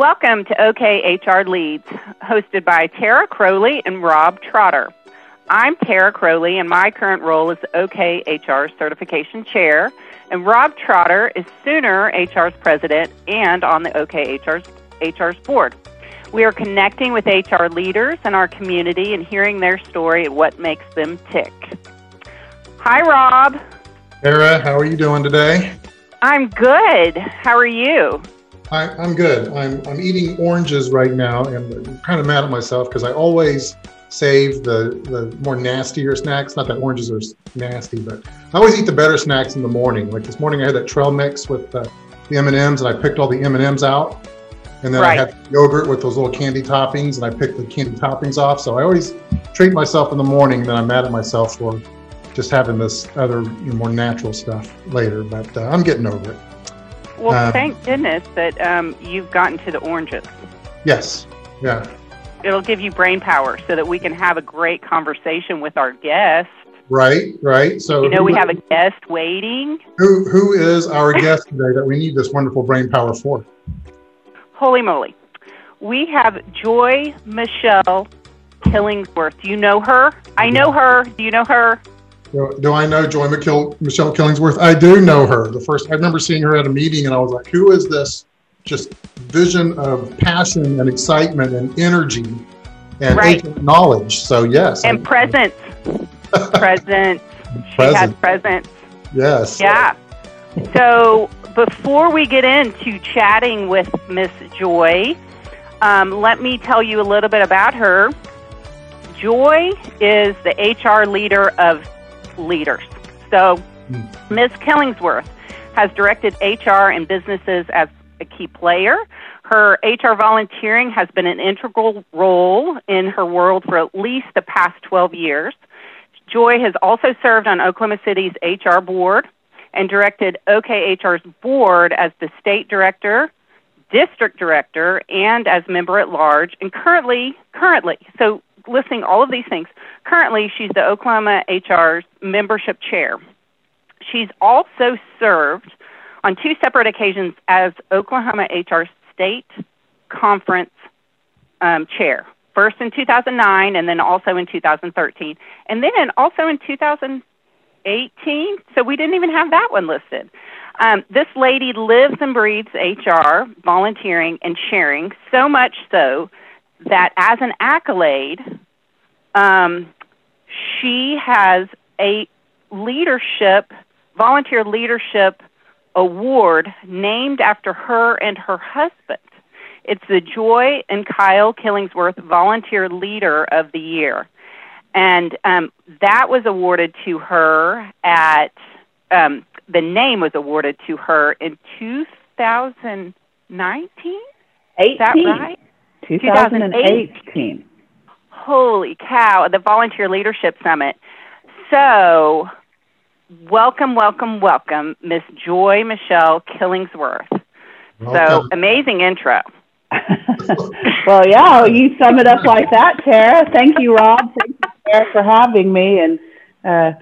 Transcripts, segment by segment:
Welcome to OK HR Leads, hosted by Tara Crowley and Rob Trotter. I'm Tara Crowley, and my current role is OK HR Certification Chair, and Rob Trotter is Sooner HR's President and on the OK HR's, HR's board. We are connecting with HR leaders in our community and hearing their story and what makes them tick. Hi, Rob. Tara, how are you doing today? I'm good. How are you? I, am good. I'm, I'm eating oranges right now and I'm kind of mad at myself because I always save the, the more nastier snacks. Not that oranges are nasty, but I always eat the better snacks in the morning. Like this morning I had that trail mix with the, the M&Ms and I picked all the M&Ms out. And then right. I had yogurt with those little candy toppings and I picked the candy toppings off. So I always treat myself in the morning, and then I'm mad at myself for just having this other you know, more natural stuff later. But uh, I'm getting over it. Well, uh, thank goodness that um, you've gotten to the oranges. Yes. Yeah. It'll give you brain power so that we can have a great conversation with our guest. Right, right. So you know we have a guest waiting. Who who is our guest today that we need this wonderful brain power for? Holy moly. We have Joy Michelle Killingsworth. Do you know her? I know her. Do you know her? Do I know Joy McKill, Michelle Killingsworth? I do know her. The first I remember seeing her at a meeting, and I was like, "Who is this?" Just vision of passion and excitement and energy and right. knowledge. So yes, and I, presence. presence. She presence. has presence. Yes. Yeah. So before we get into chatting with Miss Joy, um, let me tell you a little bit about her. Joy is the HR leader of leaders. So, Ms. Killingsworth has directed HR and businesses as a key player. Her HR volunteering has been an integral role in her world for at least the past 12 years. Joy has also served on Oklahoma City's HR board and directed OKHR's board as the state director, district director, and as member at large. And currently, currently, so listing all of these things. Currently, she's the Oklahoma HR's membership chair. She's also served on two separate occasions as Oklahoma HR State Conference um, chair. First in 2009, and then also in 2013, and then also in 2018. So we didn't even have that one listed. Um, this lady lives and breathes HR, volunteering, and sharing, so much so that as an accolade, um, she has a leadership, volunteer leadership award named after her and her husband. It's the Joy and Kyle Killingsworth Volunteer Leader of the Year. And um, that was awarded to her at, um, the name was awarded to her in 2019? 18. Is that right? 2018. Holy cow, the Volunteer Leadership Summit. So, welcome, welcome, welcome, Miss Joy Michelle Killingsworth. Welcome. So, amazing intro. well, yeah, you sum it up like that, Tara. Thank you, Rob. Thank you, Tara, for having me. And uh,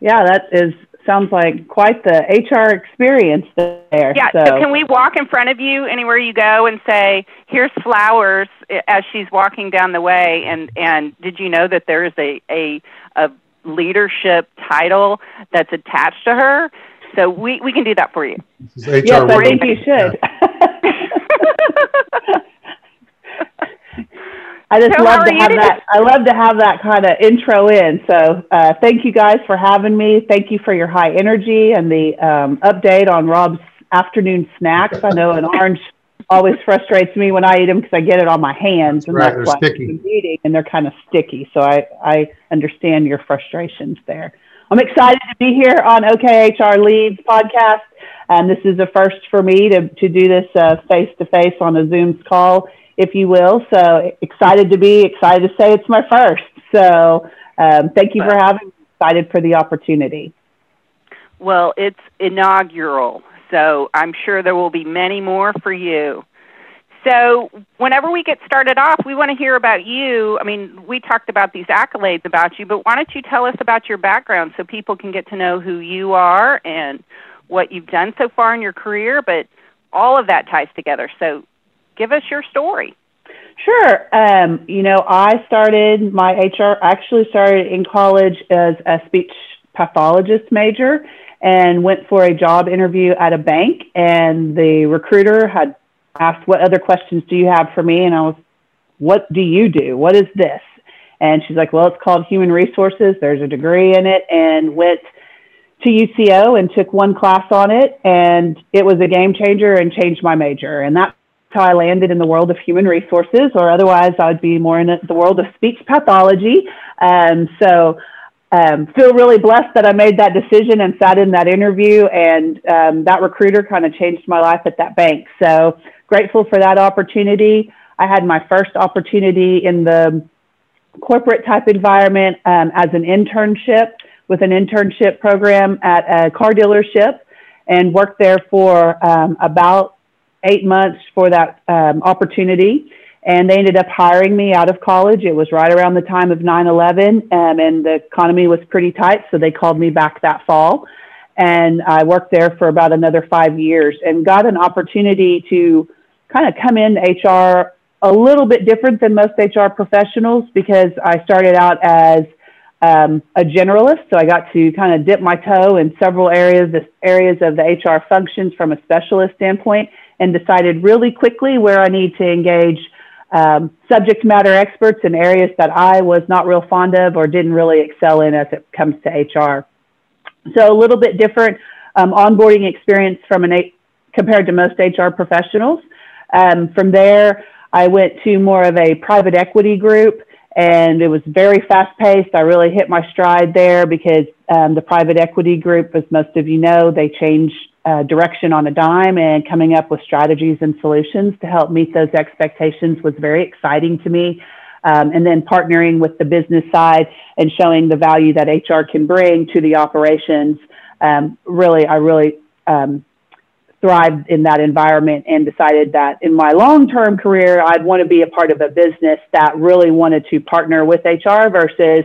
yeah, that is sounds like quite the HR experience there. Yeah. So. so. can we walk in front of you anywhere you go and say, "Here's flowers," eh, as she's walking down the way? And and did you know that there is a a, a leadership title that's attached to her? So we we can do that for you. Yes, I think you should. I just so love to have that. I love to have that kind of intro in. So uh, thank you guys for having me. Thank you for your high energy and the um, update on Rob's afternoon snacks. I know an orange always frustrates me when I eat them because I get it on my hands and right, that's why sticky. I'm eating, and they're kind of sticky. So I I understand your frustrations there. I'm excited to be here on OKHR Leads podcast. And this is a first for me to, to do this face to face on a Zoom call if you will. So excited to be excited to say it's my first. So um, thank you for having me. Excited for the opportunity. Well, it's inaugural, so I'm sure there will be many more for you. So, whenever we get started off, we want to hear about you. I mean, we talked about these accolades about you, but why don't you tell us about your background so people can get to know who you are and what you've done so far in your career? But all of that ties together. So, give us your story. Sure. Um, you know, I started my HR, I actually started in college as a speech pathologist major and went for a job interview at a bank. And the recruiter had asked, What other questions do you have for me? And I was, What do you do? What is this? And she's like, Well, it's called human resources. There's a degree in it. And went to UCO and took one class on it. And it was a game changer and changed my major. And that's how I landed in the world of human resources, or otherwise, I would be more in the world of speech pathology. Um, so, um, feel really blessed that I made that decision and sat in that interview, and um, that recruiter kind of changed my life at that bank. So, grateful for that opportunity. I had my first opportunity in the corporate type environment um, as an internship with an internship program at a car dealership and worked there for um, about eight months for that um, opportunity. And they ended up hiring me out of college. It was right around the time of 9 11, um, and the economy was pretty tight. So they called me back that fall. And I worked there for about another five years and got an opportunity to kind of come in HR a little bit different than most HR professionals because I started out as um, a generalist. So I got to kind of dip my toe in several areas, areas of the HR functions from a specialist standpoint and decided really quickly where I need to engage um, subject matter experts in areas that I was not real fond of or didn't really excel in as it comes to HR. So a little bit different um, onboarding experience from an compared to most HR professionals. Um, from there, I went to more of a private equity group and it was very fast paced. I really hit my stride there because um, the private equity group, as most of you know, they change uh, direction on a dime and coming up with strategies and solutions to help meet those expectations was very exciting to me. Um, and then partnering with the business side and showing the value that HR can bring to the operations. Um, really, I really um, thrived in that environment and decided that in my long term career, I'd want to be a part of a business that really wanted to partner with HR versus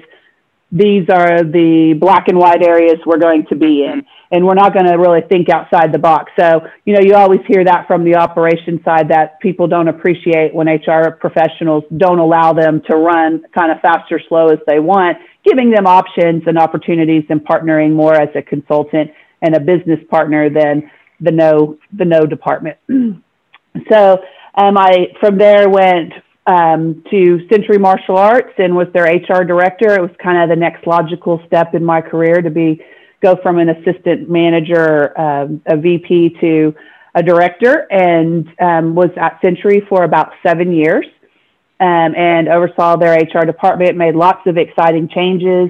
these are the black and white areas we're going to be in and we're not going to really think outside the box so you know you always hear that from the operation side that people don't appreciate when hr professionals don't allow them to run kind of fast or slow as they want giving them options and opportunities and partnering more as a consultant and a business partner than the no the no department so um, i from there went um, to Century Martial Arts and was their HR director. It was kind of the next logical step in my career to be go from an assistant manager, um, a VP to a director, and um, was at Century for about seven years um, and oversaw their HR department. Made lots of exciting changes.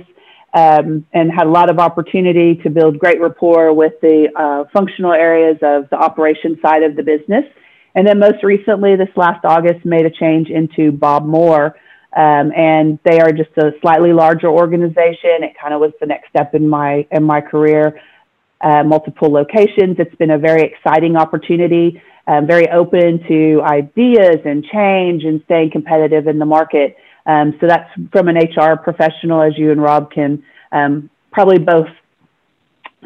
Um, and had a lot of opportunity to build great rapport with the uh, functional areas of the operation side of the business. And then most recently, this last August, made a change into Bob Moore. Um, and they are just a slightly larger organization. It kind of was the next step in my in my career. Uh, multiple locations. It's been a very exciting opportunity. Um, very open to ideas and change and staying competitive in the market. Um, so that's from an HR professional, as you and Rob can um, probably both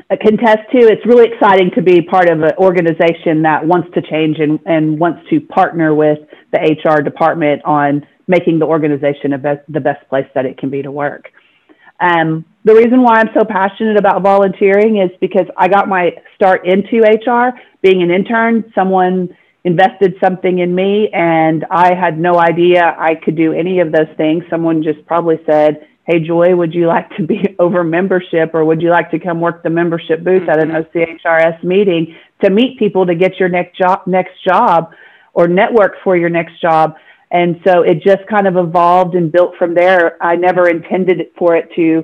contest to. It's really exciting to be part of an organization that wants to change and, and wants to partner with the HR department on making the organization best, the best place that it can be to work. Um, the reason why I'm so passionate about volunteering is because I got my start into HR being an intern. Someone invested something in me, and I had no idea I could do any of those things. Someone just probably said, hey joy would you like to be over membership or would you like to come work the membership booth at an mm-hmm. OCHRS meeting to meet people to get your next job next job or network for your next job? And so it just kind of evolved and built from there. I never intended for it to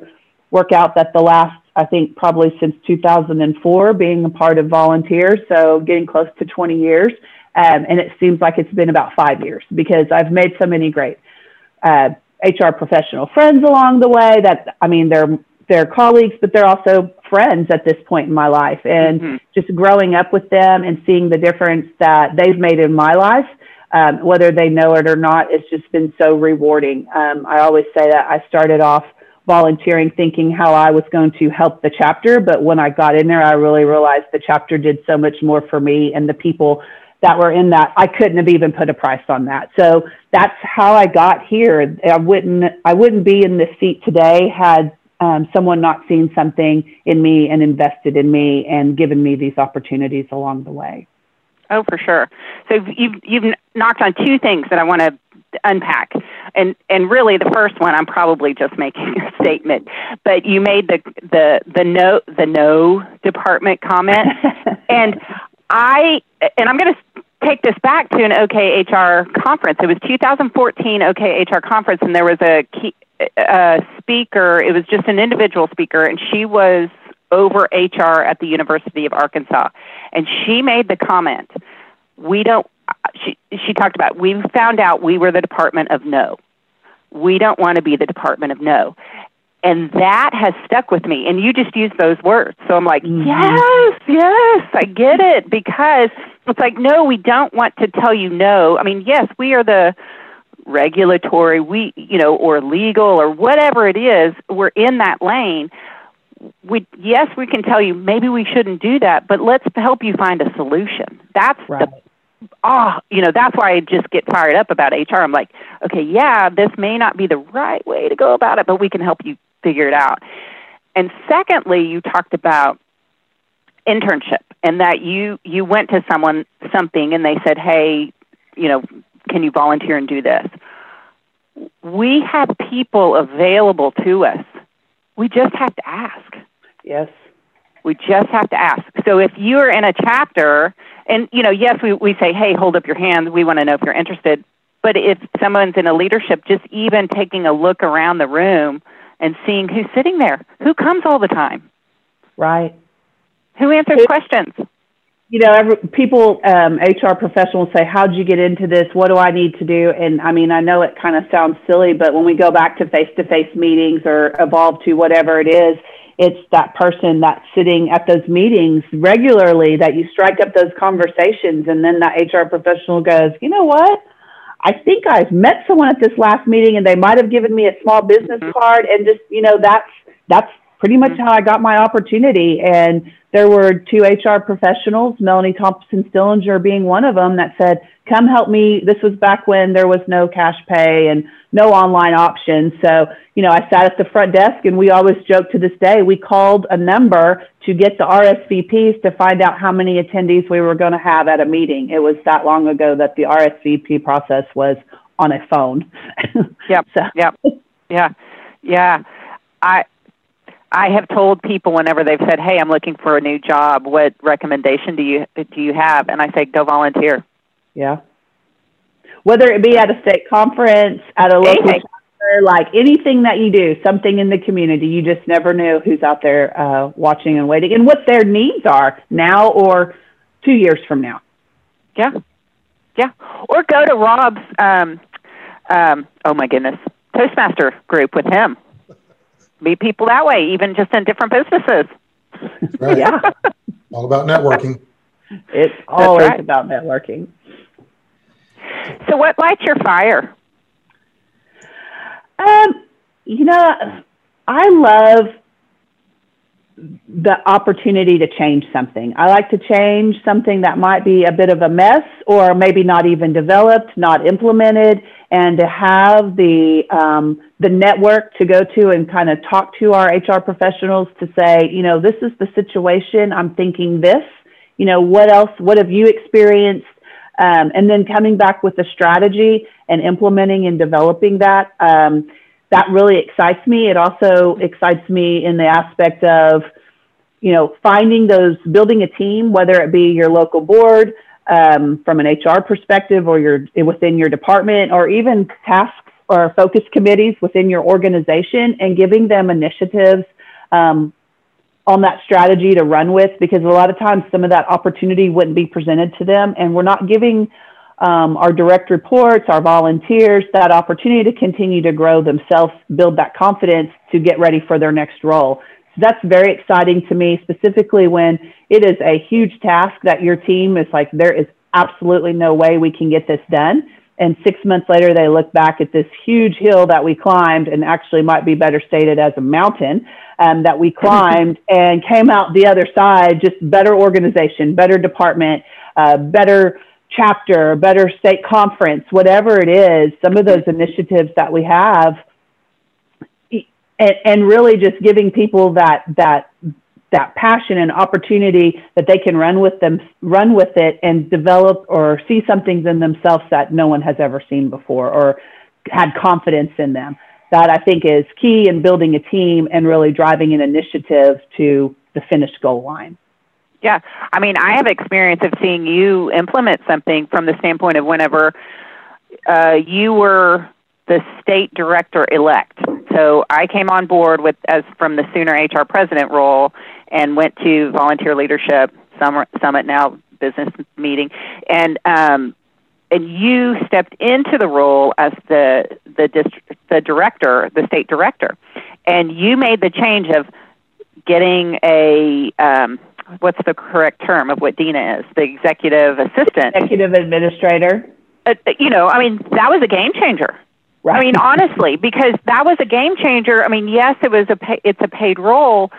work out that the last i think probably since 2004 being a part of volunteers so getting close to 20 years. Um, and it seems like it's been about five years because i've made so many great uh, HR professional friends along the way that, I mean, they're, they're colleagues, but they're also friends at this point in my life. And mm-hmm. just growing up with them and seeing the difference that they've made in my life, um, whether they know it or not, it's just been so rewarding. Um, I always say that I started off volunteering thinking how I was going to help the chapter, but when I got in there, I really realized the chapter did so much more for me and the people that were in that. I couldn't have even put a price on that. So that's how I got here. I wouldn't I wouldn't be in this seat today had um, someone not seen something in me and invested in me and given me these opportunities along the way. Oh, for sure. So you've you've knocked on two things that I want to unpack, and and really the first one I'm probably just making a statement, but you made the the the no the no department comment, and I and I'm going to take this back to an OKHR conference. It was 2014 OKHR conference, and there was a key, a speaker. It was just an individual speaker, and she was over HR at the University of Arkansas, and she made the comment, "We don't." She she talked about we found out we were the department of no. We don't want to be the department of no. And that has stuck with me. And you just used those words. So I'm like, mm-hmm. yes, yes, I get it. Because it's like, no, we don't want to tell you no. I mean, yes, we are the regulatory, we, you know, or legal or whatever it is, we're in that lane. We, yes, we can tell you maybe we shouldn't do that, but let's help you find a solution. That's right. the oh, you know, that's why I just get fired up about HR. I'm like, okay, yeah, this may not be the right way to go about it, but we can help you figure it out. And secondly, you talked about internship and that you you went to someone something and they said, "Hey, you know, can you volunteer and do this?" We have people available to us. We just have to ask. Yes. We just have to ask. So if you're in a chapter and you know, yes, we, we say, hey, hold up your hand. We want to know if you're interested. But if someone's in a leadership, just even taking a look around the room and seeing who's sitting there, who comes all the time, right? Who answers questions? You know, every, people, um, HR professionals say, "How'd you get into this? What do I need to do?" And I mean, I know it kind of sounds silly, but when we go back to face-to-face meetings or evolve to whatever it is, it's that person that's sitting at those meetings regularly that you strike up those conversations, and then that HR professional goes, "You know what?" I think I've met someone at this last meeting and they might have given me a small business mm-hmm. card and just, you know, that's that's pretty much mm-hmm. how I got my opportunity. And there were two HR professionals, Melanie Thompson Stillinger being one of them, that said, Come help me. This was back when there was no cash pay and no online options. So, you know, I sat at the front desk and we always joke to this day, we called a number to get the RSVPs to find out how many attendees we were going to have at a meeting. It was that long ago that the RSVP process was on a phone. yep. so. Yep. Yeah. Yeah. I, I have told people whenever they've said, "Hey, I'm looking for a new job. What recommendation do you do you have?" And I say, "Go volunteer." Yeah. Whether it be at a state conference, at a local chapter, like anything that you do, something in the community, you just never know who's out there uh, watching and waiting, and what their needs are now or two years from now. Yeah, yeah. Or go to Rob's. Um, um, oh my goodness, Toastmaster group with him meet people that way, even just in different businesses. Right. yeah. All about networking. It's always right. about networking. So, what lights your fire? Um, you know, I love the opportunity to change something. I like to change something that might be a bit of a mess or maybe not even developed, not implemented, and to have the um, the network to go to and kind of talk to our HR professionals to say, you know, this is the situation. I'm thinking this. You know, what else? What have you experienced? Um, and then coming back with a strategy and implementing and developing that. Um, that really excites me. It also excites me in the aspect of, you know, finding those, building a team, whether it be your local board um, from an HR perspective or your within your department, or even tasks or focus committees within your organization, and giving them initiatives um, on that strategy to run with. Because a lot of times, some of that opportunity wouldn't be presented to them, and we're not giving um, our direct reports, our volunteers, that opportunity to continue to grow themselves, build that confidence to get ready for their next role. So that's very exciting to me, specifically when it is a huge task that your team is like, there is absolutely no way we can get this done. And six months later, they look back at this huge hill that we climbed, and actually might be better stated as a mountain um, that we climbed and came out the other side, just better organization, better department, uh, better chapter, better state conference, whatever it is, some of those initiatives that we have, and, and really just giving people that that that passion and opportunity that they can run with them run with it and develop or see some things in themselves that no one has ever seen before or had confidence in them. That i think is key in building a team and really driving an initiative to the finished goal line. Yeah. I mean i have experience of seeing you implement something from the standpoint of whenever uh, you were the state director elect so i came on board with as from the sooner hr president role and went to volunteer leadership summit now business meeting. And um, and you stepped into the role as the the district the director the state director. And you made the change of getting a um, what's the correct term of what Dina is? The executive assistant. Executive administrator. Uh, you know I mean that was a game changer. Right. I mean, honestly, because that was a game changer. I mean, yes, it was a pay, it's a paid role,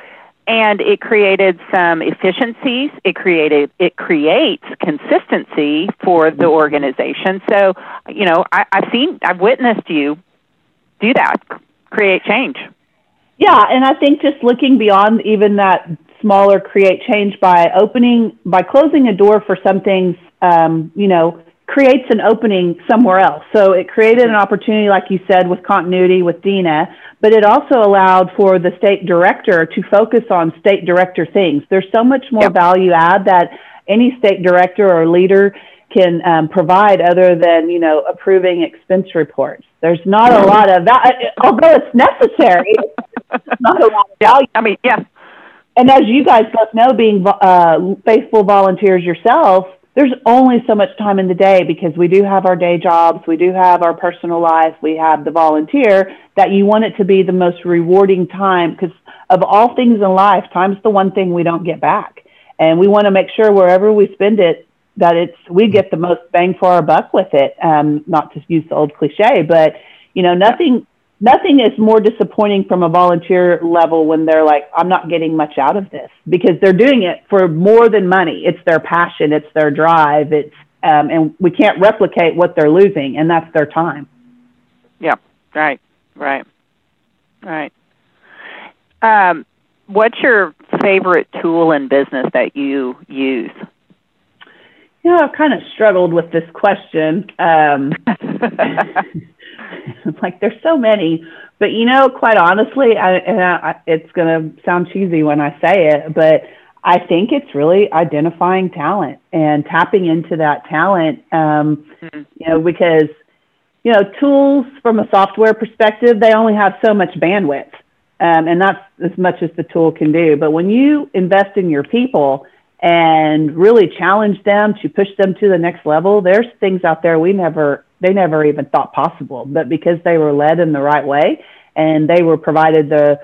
and it created some efficiencies. It created it creates consistency for the organization. So, you know, I, I've seen, I've witnessed you do that, create change. Yeah, and I think just looking beyond even that smaller create change by opening by closing a door for some things, um, you know, creates an opening somewhere else. So it created an opportunity, like you said, with continuity with Dina, but it also allowed for the state director to focus on state director things. There's so much more yep. value add that any state director or leader can um, provide other than you know approving expense reports. There's not a lot of that, although it's necessary. it's not a lot of value. I mean, yeah. And as you guys both know, being uh, faithful volunteers yourself, there's only so much time in the day because we do have our day jobs, we do have our personal life, we have the volunteer that you want it to be the most rewarding time because of all things in life, time's the one thing we don't get back. And we want to make sure wherever we spend it, that it's we get the most bang for our buck with it. Um, not to use the old cliche, but you know, nothing nothing is more disappointing from a volunteer level when they're like, I'm not getting much out of this because they're doing it for more than money. It's their passion, it's their drive, it's um, and we can't replicate what they're losing, and that's their time. Yeah, right, right, right. Um, what's your favorite tool in business that you use? You know, I've kind of struggled with this question. Um, like there's so many, but you know, quite honestly, I, and I, it's going to sound cheesy when I say it, but I think it's really identifying talent and tapping into that talent. Um, mm-hmm. You know, because you know, tools from a software perspective, they only have so much bandwidth, um, and that's as much as the tool can do. But when you invest in your people and really challenge them to push them to the next level, there's things out there we never they never even thought possible. But because they were led in the right way and they were provided the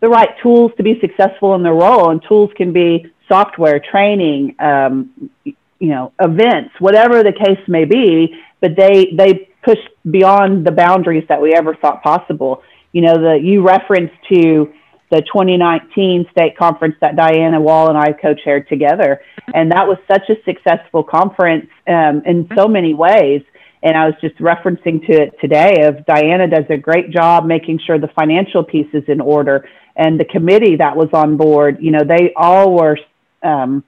the right tools to be successful in their role, and tools can be software, training, um, you know, events, whatever the case may be. But they they pushed beyond the boundaries that we ever thought possible. You know, the you referenced to the 2019 state conference that Diana Wall and I co-chaired together, and that was such a successful conference um, in so many ways. And I was just referencing to it today of Diana does a great job making sure the financial piece is in order. And the committee that was on board, you know, they all were, um,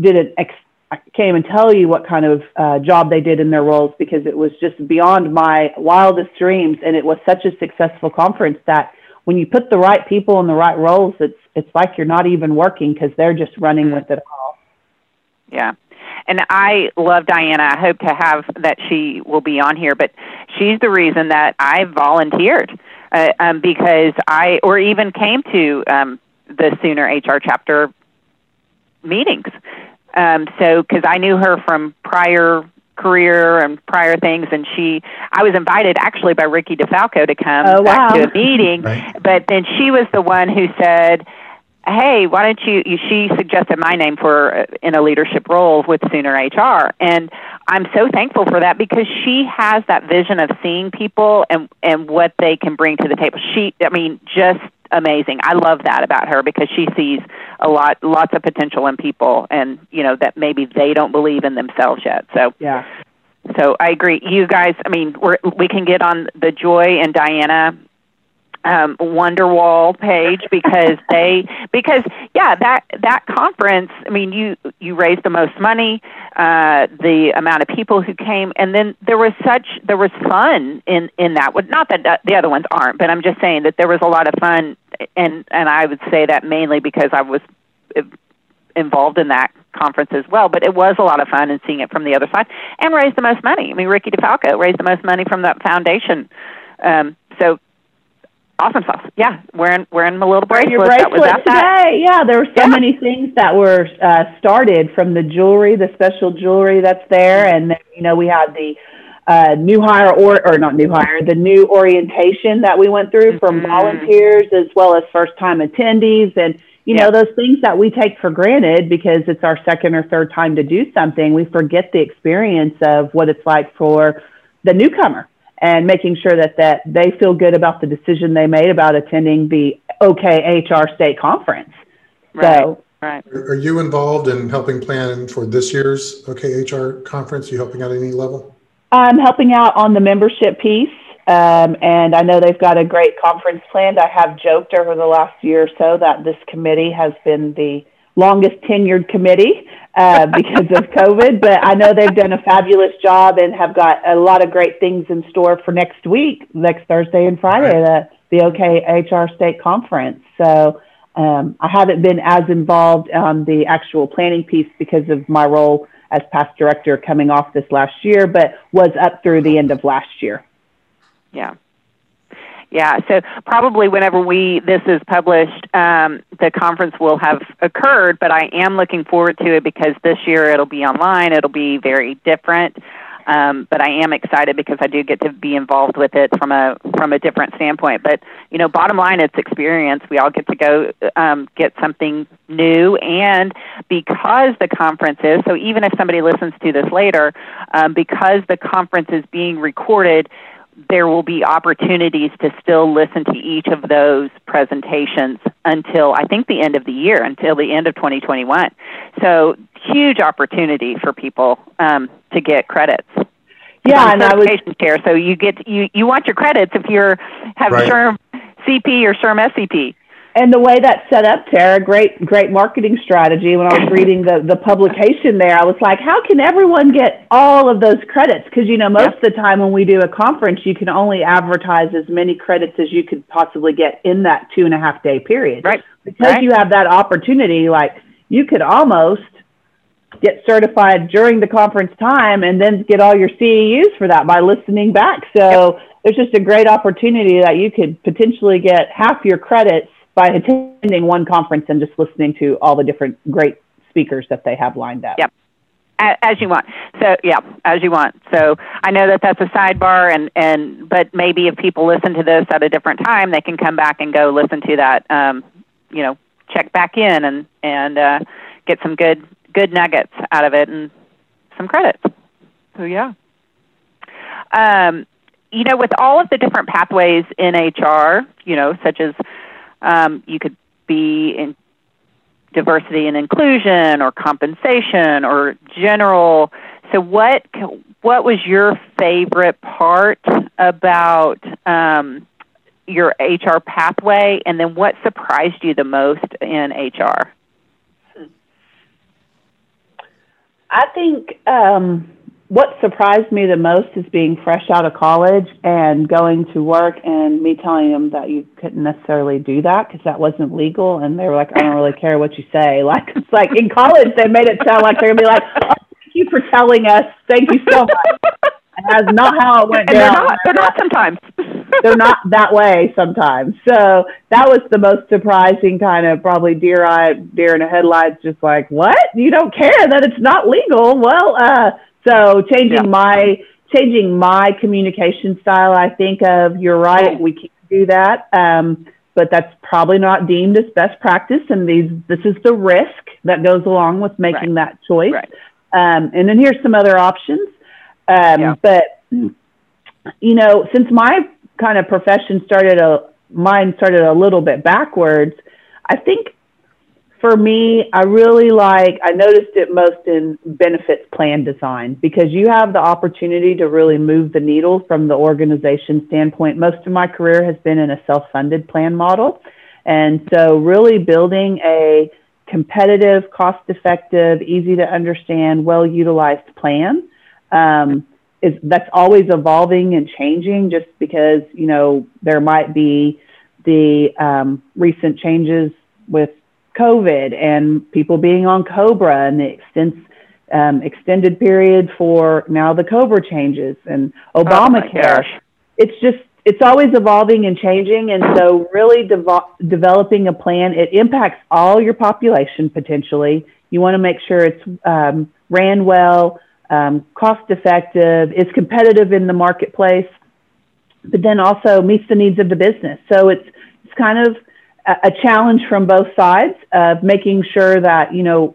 did an ex- I can't even tell you what kind of uh, job they did in their roles because it was just beyond my wildest dreams. And it was such a successful conference that when you put the right people in the right roles, it's, it's like you're not even working because they're just running with it all. Yeah and I love Diana. I hope to have that she will be on here, but she's the reason that I volunteered uh, um, because I, or even came to um, the Sooner HR chapter meetings. Um, so, because I knew her from prior career and prior things and she I was invited actually by Ricky DeFalco to come oh, back wow. to a meeting right. but then she was the one who said hey, why don't you, she suggested my name for uh, in a leadership role with Sooner HR. And I'm so thankful for that because she has that vision of seeing people and, and what they can bring to the table. She, I mean, just amazing. I love that about her because she sees a lot, lots of potential in people, and you know that maybe they don't believe in themselves yet. So yeah. So I agree. You guys, I mean, we're, we can get on the Joy and Diana um, Wonderwall page because they because yeah that that conference I mean you you raised the most money uh, the amount of people who came and then there was such there was fun in in that not that the other ones aren't but I'm just saying that there was a lot of fun and and I would say that mainly because I was involved in that conference as well. But it was a lot of fun and seeing it from the other side and raised the most money. I mean, Ricky DeFalco raised the most money from that foundation. Um, so awesome sauce. Yeah, wearing wearing my little bracelet. Your bracelet that was today. That. Yeah, there were so yeah. many things that were uh, started from the jewelry, the special jewelry that's there, and then, you know we had the uh, new hire or or not new hire, the new orientation that we went through from mm-hmm. volunteers as well as first time attendees and you know, those things that we take for granted because it's our second or third time to do something, we forget the experience of what it's like for the newcomer and making sure that, that they feel good about the decision they made about attending the OKHR state conference. Right. So, right. Are you involved in helping plan for this year's OKHR conference? Are you helping out at any level? I'm helping out on the membership piece. Um, and I know they've got a great conference planned. I have joked over the last year or so that this committee has been the longest tenured committee uh, because of COVID, but I know they've done a fabulous job and have got a lot of great things in store for next week, next Thursday and Friday, the, the OK HR State Conference. So um, I haven't been as involved on the actual planning piece because of my role as past director coming off this last year, but was up through the end of last year. Yeah. Yeah, so probably whenever we this is published, um, the conference will have occurred. But I am looking forward to it because this year it'll be online. It'll be very different. Um, but I am excited because I do get to be involved with it from a from a different standpoint. But you know, bottom line, it's experience. We all get to go um, get something new, and because the conference is so, even if somebody listens to this later, um, because the conference is being recorded there will be opportunities to still listen to each of those presentations until I think the end of the year, until the end of 2021. So huge opportunity for people um, to get credits. Yeah, and I was chair, so you get you you want your credits if you're have right. SHRM CP or SHRM SCP and the way that's set up, Tara, great, great marketing strategy. When I was reading the, the publication there, I was like, how can everyone get all of those credits? Because, you know, most of the time when we do a conference, you can only advertise as many credits as you could possibly get in that two and a half day period. Right. Because right. you have that opportunity, like, you could almost get certified during the conference time and then get all your CEUs for that by listening back. So yep. there's just a great opportunity that you could potentially get half your credits by attending one conference and just listening to all the different great speakers that they have lined up. Yep. As you want. So yeah, as you want. So I know that that's a sidebar, and and but maybe if people listen to this at a different time, they can come back and go listen to that. Um, you know, check back in and and uh, get some good good nuggets out of it and some credits. So yeah. Um, you know, with all of the different pathways in HR, you know, such as um, you could be in diversity and inclusion or compensation or general. So what what was your favorite part about um, your HR pathway, and then what surprised you the most in HR? I think um, what surprised me the most is being fresh out of college and going to work and me telling them that you couldn't necessarily do that because that wasn't legal. And they were like, I don't really care what you say. Like, it's like in college, they made it sound like they're going to be like, oh, thank you for telling us. Thank you so much. And that's not how it went and down. They're not, they're not sometimes. they're not that way sometimes. So that was the most surprising kind of probably deer eye, deer in the headlights, just like, what? You don't care that it's not legal? Well, uh, so changing yeah. my changing my communication style, I think of you're right, we can't do that. Um, but that's probably not deemed as best practice and these this is the risk that goes along with making right. that choice. Right. Um, and then here's some other options. Um, yeah. but you know, since my kind of profession started a mine started a little bit backwards. I think for me, I really like, I noticed it most in benefits plan design because you have the opportunity to really move the needle from the organization standpoint. Most of my career has been in a self funded plan model. And so, really building a competitive, cost effective, easy to understand, well utilized plan. Um, is that's always evolving and changing just because you know there might be the um, recent changes with COVID and people being on COBRA and the extens, um, extended period for now the COBRA changes and oh Obamacare. Oh it's just it's always evolving and changing, and so really developing a plan it impacts all your population potentially. You want to make sure it's um, ran well, um, cost effective, is competitive in the marketplace, but then also meets the needs of the business. So it's it's kind of a challenge from both sides of making sure that you know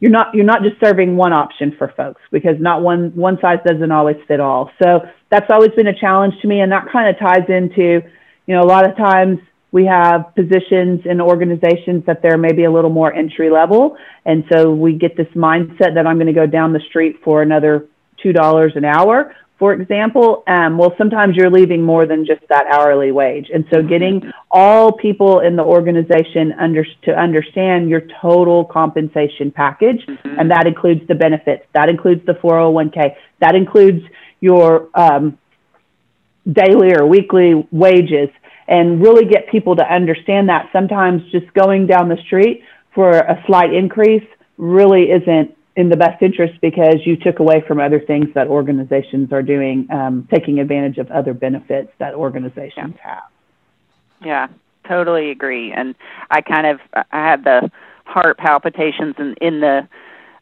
you're not you're not just serving one option for folks because not one one size doesn't always fit all. So that's always been a challenge to me, and that kind of ties into you know a lot of times we have positions in organizations that they're maybe a little more entry level, and so we get this mindset that I'm going to go down the street for another two dollars an hour for example, um, well, sometimes you're leaving more than just that hourly wage. And so getting all people in the organization under, to understand your total compensation package, mm-hmm. and that includes the benefits, that includes the 401k, that includes your um, daily or weekly wages, and really get people to understand that sometimes just going down the street for a slight increase really isn't in the best interest because you took away from other things that organizations are doing, um, taking advantage of other benefits that organizations have. Yeah, totally agree. And I kind of I had the heart palpitations in, in the.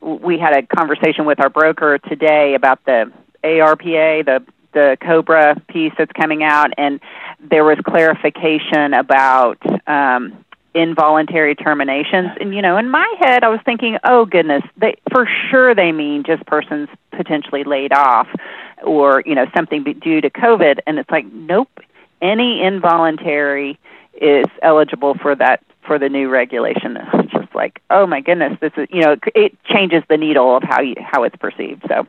We had a conversation with our broker today about the ARPA, the the Cobra piece that's coming out, and there was clarification about um, involuntary terminations. And you know in my head i was thinking oh goodness they for sure they mean just persons potentially laid off or you know something due to covid. And it's like nope any involuntary is eligible for that for the new regulation. It's just like oh my goodness this is you know it changes the needle of how you how it's perceived. So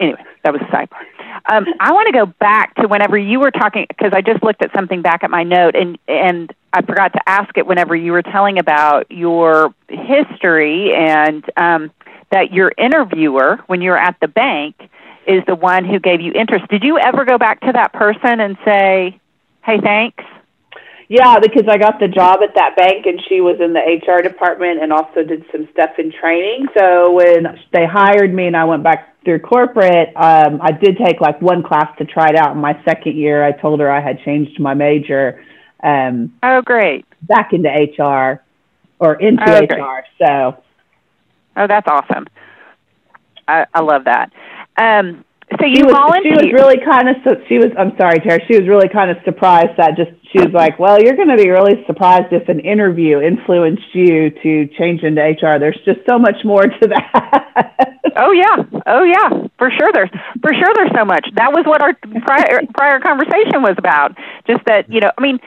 anyway, that was sidebar. Um, I want to go back to whenever you were talking because I just looked at something back at my note and and I forgot to ask it whenever you were telling about your history and um, that your interviewer when you were at the bank is the one who gave you interest. Did you ever go back to that person and say, "Hey, thanks"? Yeah, because I got the job at that bank and she was in the HR department and also did some stuff in training. So when they hired me and I went back through corporate, um, I did take like one class to try it out. In my second year, I told her I had changed my major. Um, oh, great. Back into HR or into oh, HR. So. Oh, that's awesome. I, I love that. Um, so you she was, volunteered. She was really kind of so she was. I'm sorry, Tara. She was really kind of surprised that just she was like, "Well, you're going to be really surprised if an interview influenced you to change into HR." There's just so much more to that. oh yeah, oh yeah, for sure. There's for sure there's so much. That was what our prior prior conversation was about. Just that you know, I mean.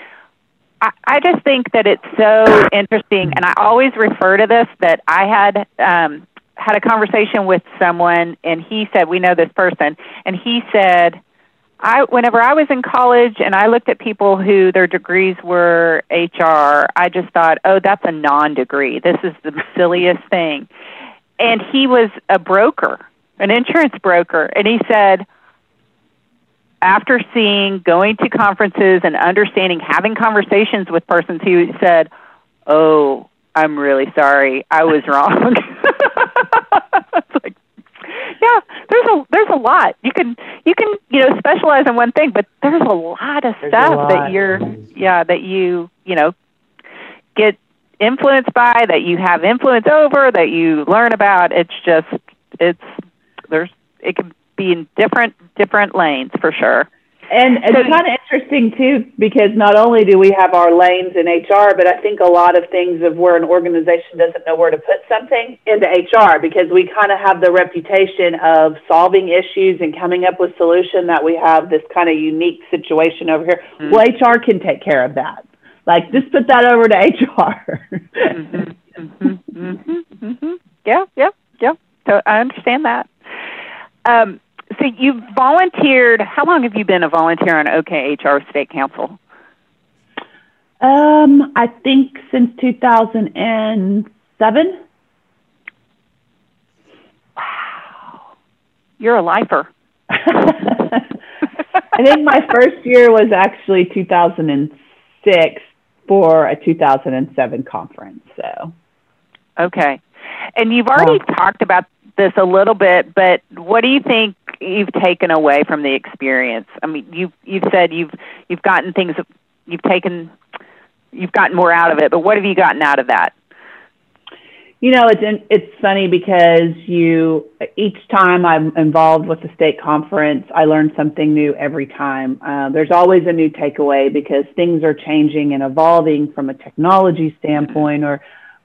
I, I just think that it's so interesting, and I always refer to this that I had um, had a conversation with someone and he said we know this person and he said I whenever I was in college and I looked at people who their degrees were HR, I just thought, "Oh, that's a non-degree. This is the silliest thing." And he was a broker, an insurance broker, and he said after seeing going to conferences and understanding having conversations with persons he said, "Oh, I'm really sorry. I was wrong." it's like, yeah, there's a there's a lot. You can you can you know specialize in one thing, but there's a lot of there's stuff lot. that you're yeah that you you know get influenced by, that you have influence over, that you learn about. It's just it's there's it can be in different different lanes for sure. And it's kind of interesting too, because not only do we have our lanes in HR, but I think a lot of things of where an organization doesn't know where to put something into HR, because we kind of have the reputation of solving issues and coming up with solution that we have this kind of unique situation over here. Mm-hmm. Well, HR can take care of that. Like, just put that over to HR. mm-hmm, mm-hmm, mm-hmm, mm-hmm. Yeah, yeah, yeah. So I understand that. Um, so you've volunteered. How long have you been a volunteer on OKHR State Council? Um, I think since 2007. Wow, you're a lifer. I think my first year was actually 2006 for a 2007 conference. So, okay, and you've already talked about this a little bit, but what do you think you've taken away from the experience? I mean, you you've said you've you've gotten things you've taken you've gotten more out of it, but what have you gotten out of that? You know, it's it's funny because you each time I'm involved with the state conference, I learn something new every time. Uh, there's always a new takeaway because things are changing and evolving from a technology standpoint or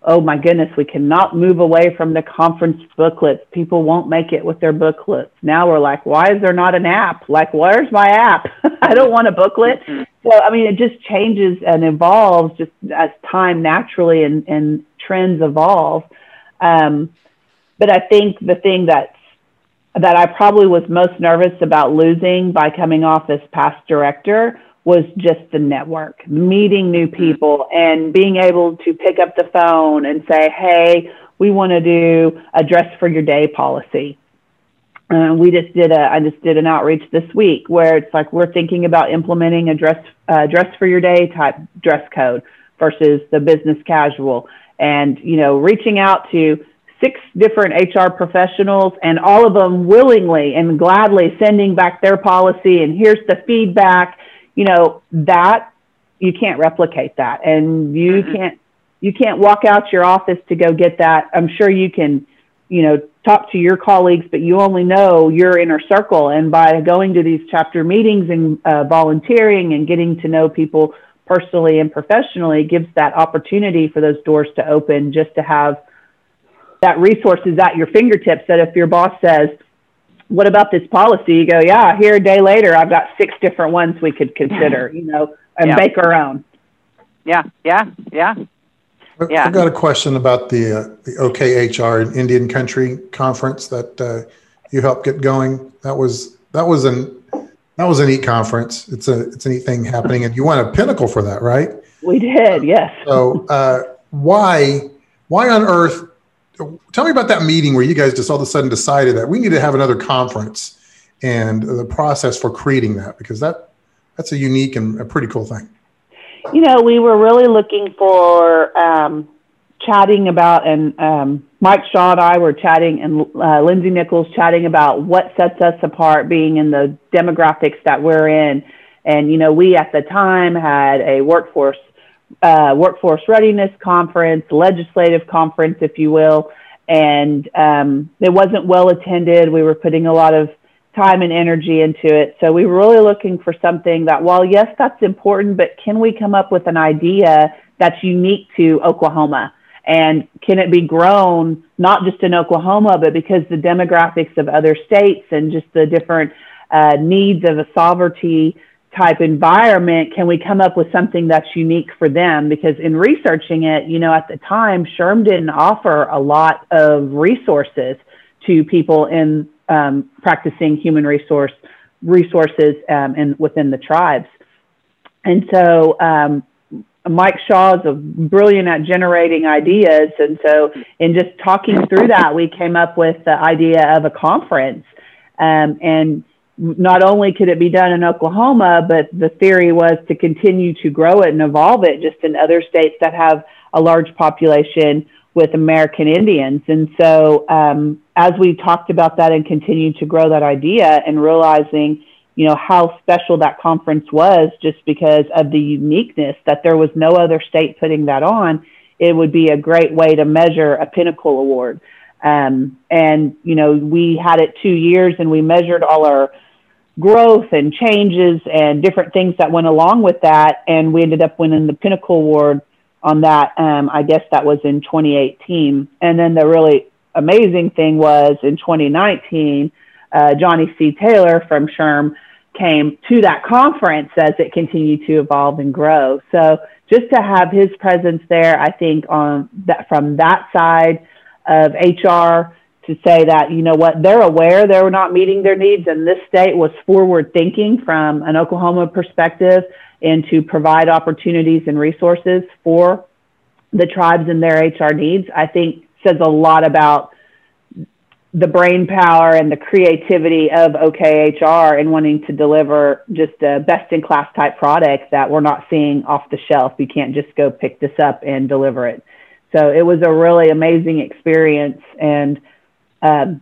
oh my goodness, we cannot move away from the conference booklets. People won't make it with their booklets. Now we're like, why is there not an app? Like, where's my app? I don't want a booklet. Mm-hmm. So, I mean, it just changes and evolves just as time naturally and, and trends evolve. Um, but I think the thing that's that I probably was most nervous about losing by coming off as past director was just the network, meeting new mm-hmm. people and being able to pick up the phone and say, hey, we want to do a dress for your day policy. Uh, we just did a, I just did an outreach this week where it's like we're thinking about implementing a dress, uh, dress for your day type dress code versus the business casual. And, you know, reaching out to six different HR professionals and all of them willingly and gladly sending back their policy and here's the feedback you know, that you can't replicate that. And you mm-hmm. can't, you can't walk out your office to go get that. I'm sure you can, you know, talk to your colleagues, but you only know your inner circle. And by going to these chapter meetings and uh, volunteering and getting to know people personally and professionally gives that opportunity for those doors to open just to have that resources at your fingertips that if your boss says, what about this policy? You go, yeah, here a day later, I've got six different ones we could consider, you know, and yeah. make our own. Yeah, yeah, yeah. Yeah. I've got a question about the uh, the OKHR Indian Country conference that uh, you helped get going. That was that was an that was a neat conference. It's a it's a neat thing happening, and you won a pinnacle for that, right? We did, yes. So uh, why why on earth tell me about that meeting where you guys just all of a sudden decided that we need to have another conference and the process for creating that because that that's a unique and a pretty cool thing. You know we were really looking for um, chatting about and um, mike shaw and i were chatting and uh, lindsay nichols chatting about what sets us apart being in the demographics that we're in. And you know we at the time had a workforce uh, workforce readiness conference, legislative conference, if you will, and um, it wasn't well attended. We were putting a lot of time and energy into it. So we were really looking for something that, while yes, that's important, but can we come up with an idea that's unique to Oklahoma? And can it be grown not just in Oklahoma, but because the demographics of other states and just the different uh, needs of a sovereignty type environment can we come up with something that's unique for them because in researching it you know at the time SHRM didn't offer a lot of resources to people in um, practicing human resource resources um, in, within the tribes and so um, Mike Shaw is brilliant at generating ideas. And so, in just talking through that, we came up with the idea of a conference. Um, and not only could it be done in Oklahoma, but the theory was to continue to grow it and evolve it just in other states that have a large population with American Indians. And so, um, as we talked about that and continued to grow that idea and realizing, you know, how special that conference was just because of the uniqueness that there was no other state putting that on, it would be a great way to measure a pinnacle award. Um, and, you know, we had it two years and we measured all our growth and changes and different things that went along with that. And we ended up winning the Pinnacle Award on that. Um, I guess that was in 2018. And then the really amazing thing was in 2019, uh, Johnny C. Taylor from SHRM came to that conference as it continued to evolve and grow. So just to have his presence there, I think on that from that side of HR to say that you know what they're aware they're not meeting their needs, and this state was forward thinking from an Oklahoma perspective and to provide opportunities and resources for the tribes and their HR needs. I think says a lot about the brain power and the creativity of OKHR and wanting to deliver just a best in class type product that we're not seeing off the shelf. You can't just go pick this up and deliver it. So it was a really amazing experience. And, um,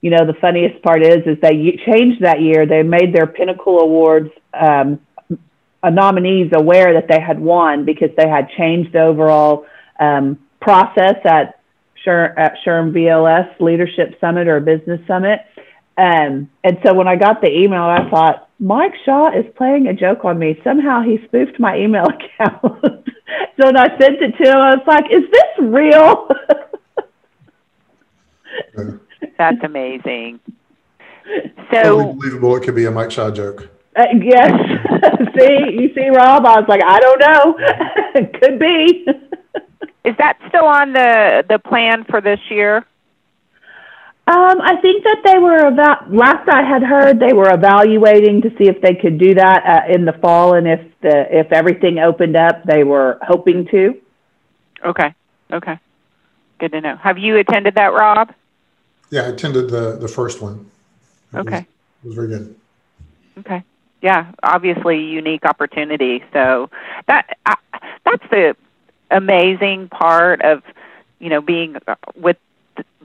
you know, the funniest part is, is they changed that year. They made their Pinnacle Awards um, nominees aware that they had won because they had changed the overall um, process at at SHRM VLS Leadership Summit or Business Summit. Um, and so when I got the email, I thought, Mike Shaw is playing a joke on me. Somehow he spoofed my email account. so when I sent it to him, I was like, is this real? That's amazing. So totally believable. It could be a Mike Shaw joke. Uh, yes. see, you see, Rob. I was like, I don't know. could be. Is that still on the the plan for this year? Um, I think that they were about last I had heard they were evaluating to see if they could do that uh, in the fall, and if the if everything opened up, they were hoping to. Okay. Okay. Good to know. Have you attended that, Rob? Yeah, I attended the the first one. It okay. Was, it was very good. Okay. Yeah, obviously unique opportunity. So that uh, that's the amazing part of you know being with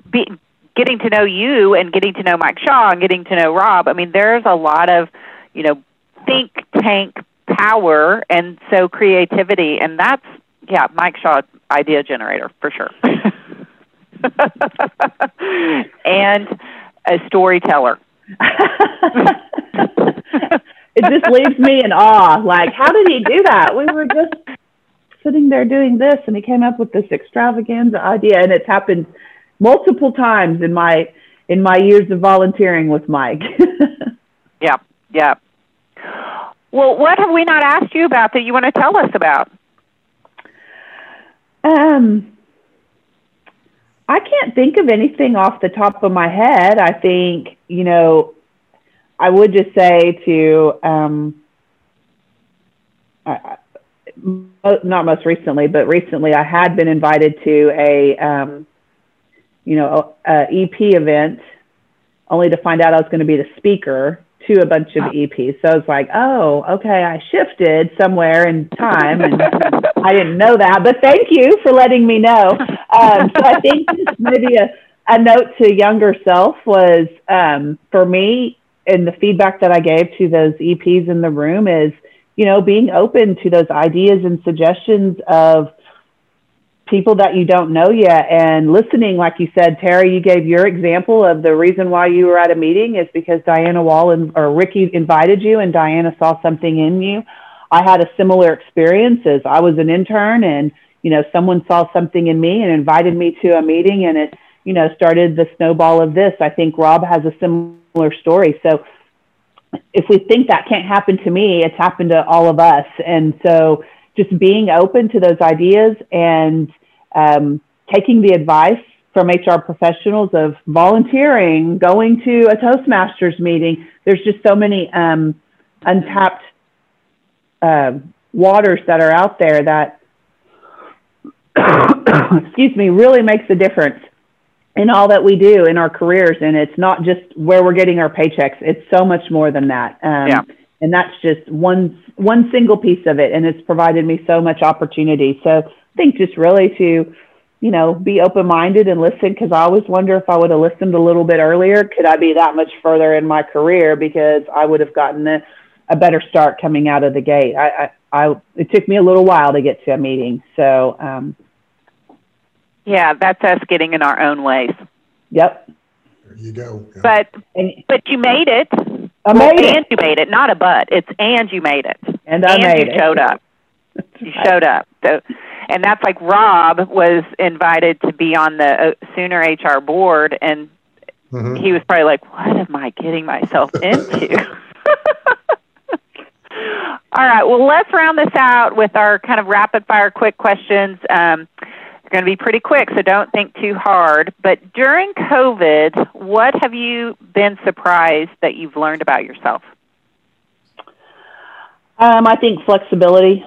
be, getting to know you and getting to know Mike Shaw and getting to know Rob. I mean, there's a lot of you know think tank power and so creativity, and that's yeah, Mike Shaw idea generator for sure, and a storyteller. it just leaves me in awe. Like, how did he do that? We were just sitting there doing this and he came up with this extravaganza idea and it's happened multiple times in my in my years of volunteering with Mike. yeah, yeah. Well, what have we not asked you about that you want to tell us about? Um, I can't think of anything off the top of my head. I think, you know, I would just say to, um, I, not most recently, but recently I had been invited to a, um, you know, a, a EP event, only to find out I was going to be the speaker to a bunch of EPs. So I was like, oh, okay, I shifted somewhere in time, and I didn't know that. But thank you for letting me know. Um, so I think maybe a, a note to younger self was um, for me, and the feedback that I gave to those EPs in the room is you know, being open to those ideas and suggestions of people that you don't know yet and listening, like you said, Terry, you gave your example of the reason why you were at a meeting is because Diana Wall and, or Ricky invited you and Diana saw something in you. I had a similar experience as I was an intern and, you know, someone saw something in me and invited me to a meeting and it, you know, started the snowball of this. I think Rob has a similar story. So if we think that can't happen to me, it's happened to all of us. And so just being open to those ideas and um, taking the advice from HR professionals of volunteering, going to a Toastmasters meeting. There's just so many um, untapped uh, waters that are out there that, excuse me, really makes a difference in all that we do in our careers. And it's not just where we're getting our paychecks. It's so much more than that. Um, yeah. And that's just one, one single piece of it. And it's provided me so much opportunity. So I think just really to, you know, be open minded and listen because I always wonder if I would have listened a little bit earlier, could I be that much further in my career because I would have gotten a, a better start coming out of the gate. I, I, I, it took me a little while to get to a meeting. So, um, yeah, that's us getting in our own ways. Yep. There you go. Yeah. But but you made it. I made well, it. and you made it, not a but. It's and you made it. And I made you it. showed up. You showed up. So, and that's like Rob was invited to be on the uh, Sooner HR board, and Mhm. he was probably like, "What am I getting myself into?" All right. Well, let's round this out with our kind of rapid fire quick questions. Um, they're going to be pretty quick, so don't think too hard. But during COVID, what have you been surprised that you've learned about yourself? Um, I think flexibility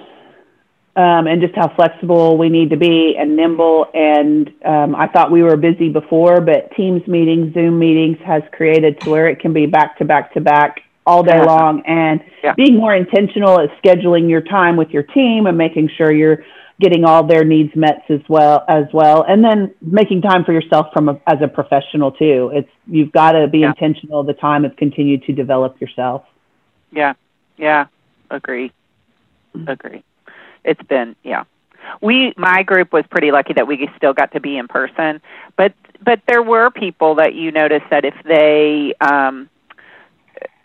um, and just how flexible we need to be and nimble. And um, I thought we were busy before, but Teams meetings, Zoom meetings has created to where it can be back to back to back all day long. And Yeah. being more intentional at scheduling your time with your team and making sure you're getting all their needs met as well as well and then making time for yourself from a, as a professional too it's you've got to be Yeah. intentional the time of continue to develop yourself Yeah, yeah, agree, agree. It's been yeah. We my group was pretty lucky that we still got to be in person, but but there were people that you noticed that if they um,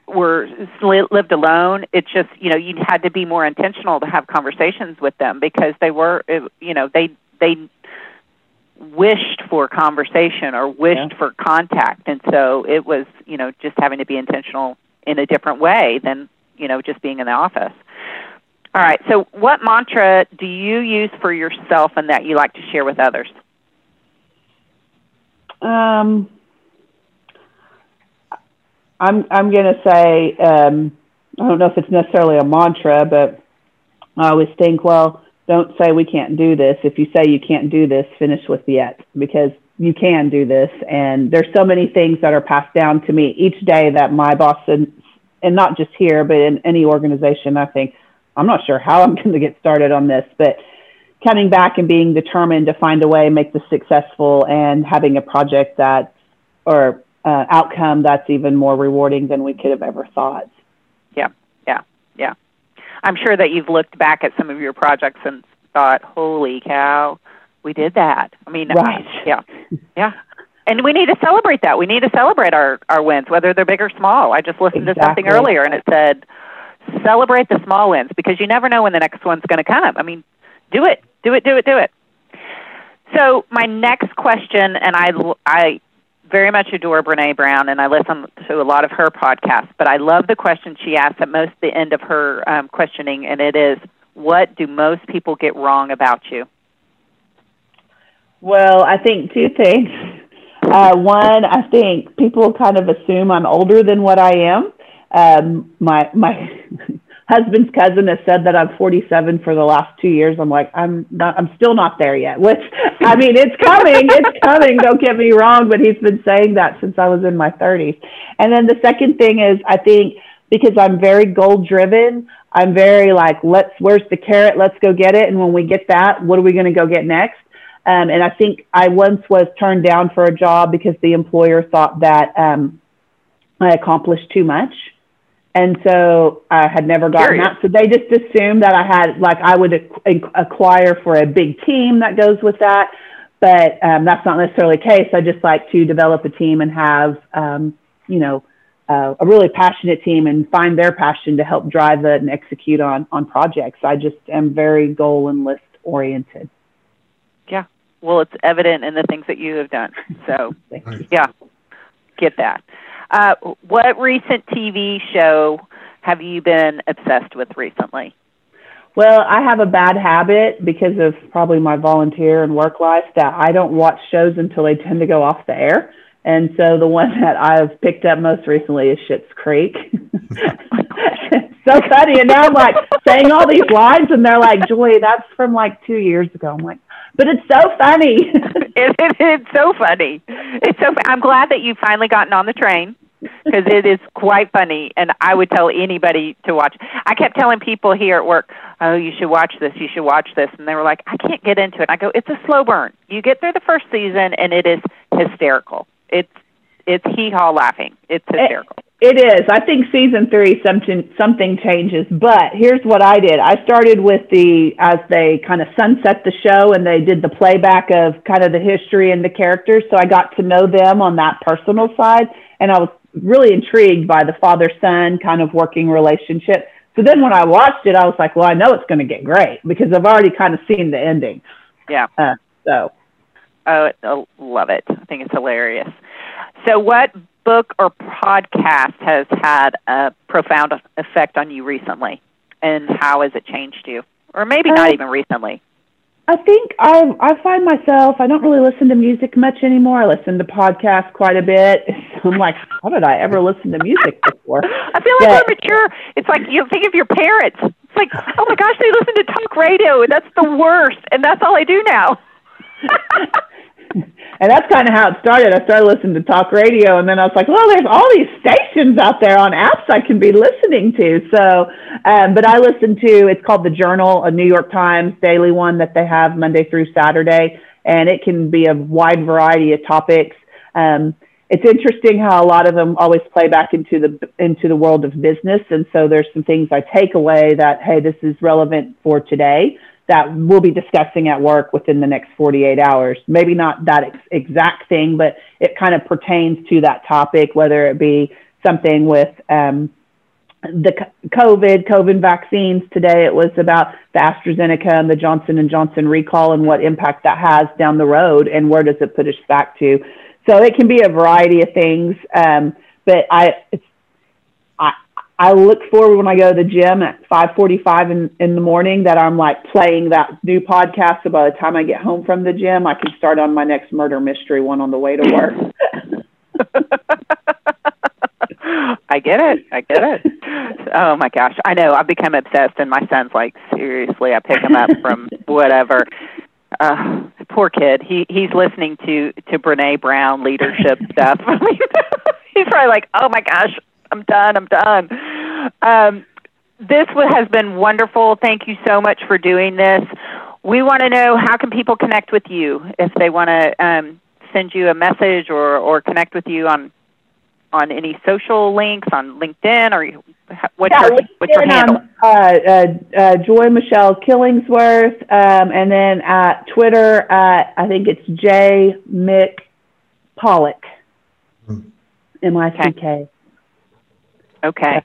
were lived alone, it's just you know you had to be more intentional to have conversations with them because they were uh, you know they they wished for conversation or wished Yeah. for contact and so it was you know just having to be intentional in a different way than you know just being in the office all right so what mantra do you use for yourself and that you like to share with others Um, I'm I'm gonna say um, I don't know if it's necessarily a mantra, but I always think, well, don't say we can't do this. If you say you can't do this, finish with yet because you can do this. And there's so many things that are passed down to me each day that my boss and and not just here, but in any organization, I think I'm not sure how I'm going to get started on this, but coming back and being determined to find a way, make this successful, and having a project that or uh, outcome that's even more rewarding than we could have ever thought. yeah yeah yeah. I'm sure that you've looked back at some of your projects and thought holy cow we did that. I mean Right. yeah yeah. And we need to celebrate that. We need to celebrate our our wins whether they're big or small. I just listened to something earlier and it said celebrate the small wins because you never know when the next one's going to come i mean do it do it do it do it so my next question and i i very much adore Brene Brown, and I listen to a lot of her podcasts. But I love the question she asks at most the end of her um, questioning, and it is, "What do most people get wrong about you?" Well, I think two things. Uh, one, I think people kind of assume I'm older than what I am. Um, my my husband's cousin has said that I'm 47 for the last two years. I'm like, I'm not, I'm still not there yet. Which, I mean, it's coming, it's coming. Don't get me wrong, but he's been saying that since I was in my 30s. And then the second thing is, I think because I'm very goal driven, I'm very like, let's, where's the carrot? Let's go get it. And when we get that, what are we going to go get next? Um, and I think I once was turned down for a job because the employer thought that um, I accomplished too much. And so I had never gotten Period. that. So they just assumed that I had, like, I would ac- acquire for a big team that goes with that. But um, that's not necessarily the case. I just like to develop a team and have, um, you know, uh, a really passionate team and find their passion to help drive it and execute on, on projects. I just am very goal and list oriented. Yeah. Well, it's evident in the things that you have done. So, yeah, get that. Uh, what recent TV show have you been obsessed with recently? Well, I have a bad habit because of probably my volunteer and work life that I don't watch shows until they tend to go off the air. And so the one that I've picked up most recently is Schitt's Creek. So funny. And now I'm like saying all these lines and they're like, Joy, that's from like two years ago. I'm like, but it's so funny. it, it, it's so funny. It's so. I'm glad that you've finally gotten on the train because it is quite funny, and I would tell anybody to watch. I kept telling people here at work, "Oh, you should watch this. You should watch this," and they were like, "I can't get into it." I go, "It's a slow burn. You get through the first season, and it is hysterical. It's it's hee haw laughing. It's eh, hysterical." It is. I think season three something something changes. But here's what I did. I started with the as they kind of sunset the show and they did the playback of kind of the history and the characters. So I got to know them on that personal side, and I was really intrigued by the father son kind of working relationship. So then when I watched it, I was like, well, I know it's going to get great because I've already kind of seen the ending. Yeah. Uh, so. Oh, I love it. I think it's hilarious. So, what book or podcast has had a profound effect on you recently, and how has it changed you? Or maybe not uh, even recently. I think I I find myself I don't really listen to music much anymore. I listen to podcasts quite a bit. I'm like, how did I ever listen to music before? I feel like we're mature. It's like you think of your parents. It's like, oh my gosh, they listen to talk radio. And that's the worst, and that's all I do now. and that's kind of how it started. I started listening to talk radio, and then I was like, well, there's all these stations out there on apps I can be listening to. So, um, but I listen to it's called the Journal, a New York Times daily one that they have Monday through Saturday, and it can be a wide variety of topics. Um, it's interesting how a lot of them always play back into the into the world of business, and so there's some things I take away that hey, this is relevant for today that we'll be discussing at work within the next 48 hours. Maybe not that ex- exact thing, but it kind of pertains to that topic, whether it be something with um, the COVID, COVID vaccines. Today it was about the AstraZeneca and the Johnson and Johnson recall and what impact that has down the road and where does it put us back to. So it can be a variety of things. Um, but I, it's I look forward when I go to the gym at 5:45 in, in the morning that I'm like playing that new podcast. So by the time I get home from the gym, I can start on my next murder mystery one on the way to work. I get it. I get it. Oh my gosh, I know. I've become obsessed, and my son's like, seriously, I pick him up from whatever. Uh, poor kid. He he's listening to to Brene Brown leadership stuff. He's probably like, oh my gosh, I'm done. I'm done. Um, this has been wonderful. Thank you so much for doing this. We want to know how can people connect with you if they want to um, send you a message or, or connect with you on on any social links on LinkedIn or what's, yeah, your, what's your handle? Um, uh, uh, uh, Joy Michelle Killingsworth, um, and then at Twitter, uh, I think it's J Mick Pollock, M I C K. Okay.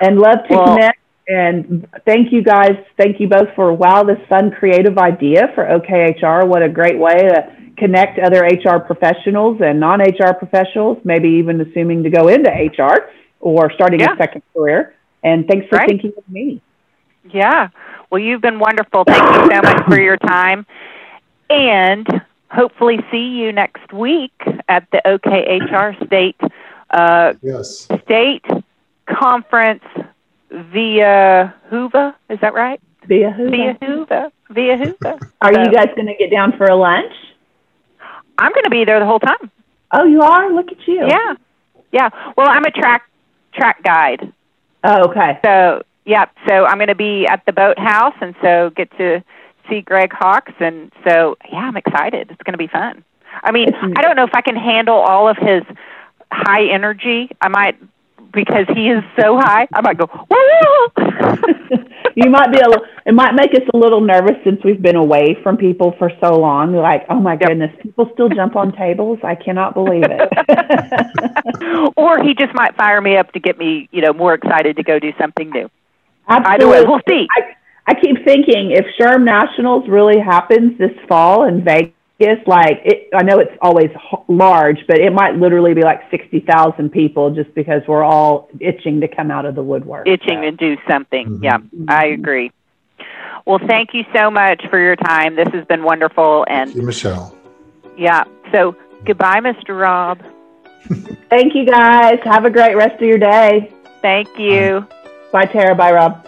And love to well, connect. And thank you guys. Thank you both for wow, this fun creative idea for OKHR. What a great way to connect other HR professionals and non HR professionals, maybe even assuming to go into HR or starting yeah. a second career. And thanks for right. thinking of me. Yeah. Well, you've been wonderful. Thank you so much for your time. And hopefully see you next week at the OKHR state uh, yes. state conference via Whova. Is that right? Via Whova. Via Whova. Via Whova. Are so, you guys going to get down for a lunch? I'm going to be there the whole time. Oh, you are? Look at you. Yeah. Yeah. Well, I'm a track track guide. Oh, okay. So, yeah. So I'm going to be at the boathouse, and so get to see Greg Hawkes, and so yeah, I'm excited. It's going to be fun. I mean, I don't know if I can handle all of his high energy. I might because he is so high. I might go, you might be a little, it might make us a little nervous since we've been away from people for so long. Like, oh my goodness, people still jump on tables. I cannot believe it. or he just might fire me up to get me, you know, more excited to go do something new. Absolutely. Either way, we'll see. I, I keep thinking if SHRM Nationals really happens this fall in Vegas, it's like it, I know it's always large, but it might literally be like sixty thousand people just because we're all itching to come out of the woodwork. Itching so. to do something. Mm-hmm. Yeah, I agree. Well, thank you so much for your time. This has been wonderful. And you, Michelle. Yeah. So goodbye, Mr. Rob. thank you, guys. Have a great rest of your day. Thank you. Bye, Tara. Bye, Rob.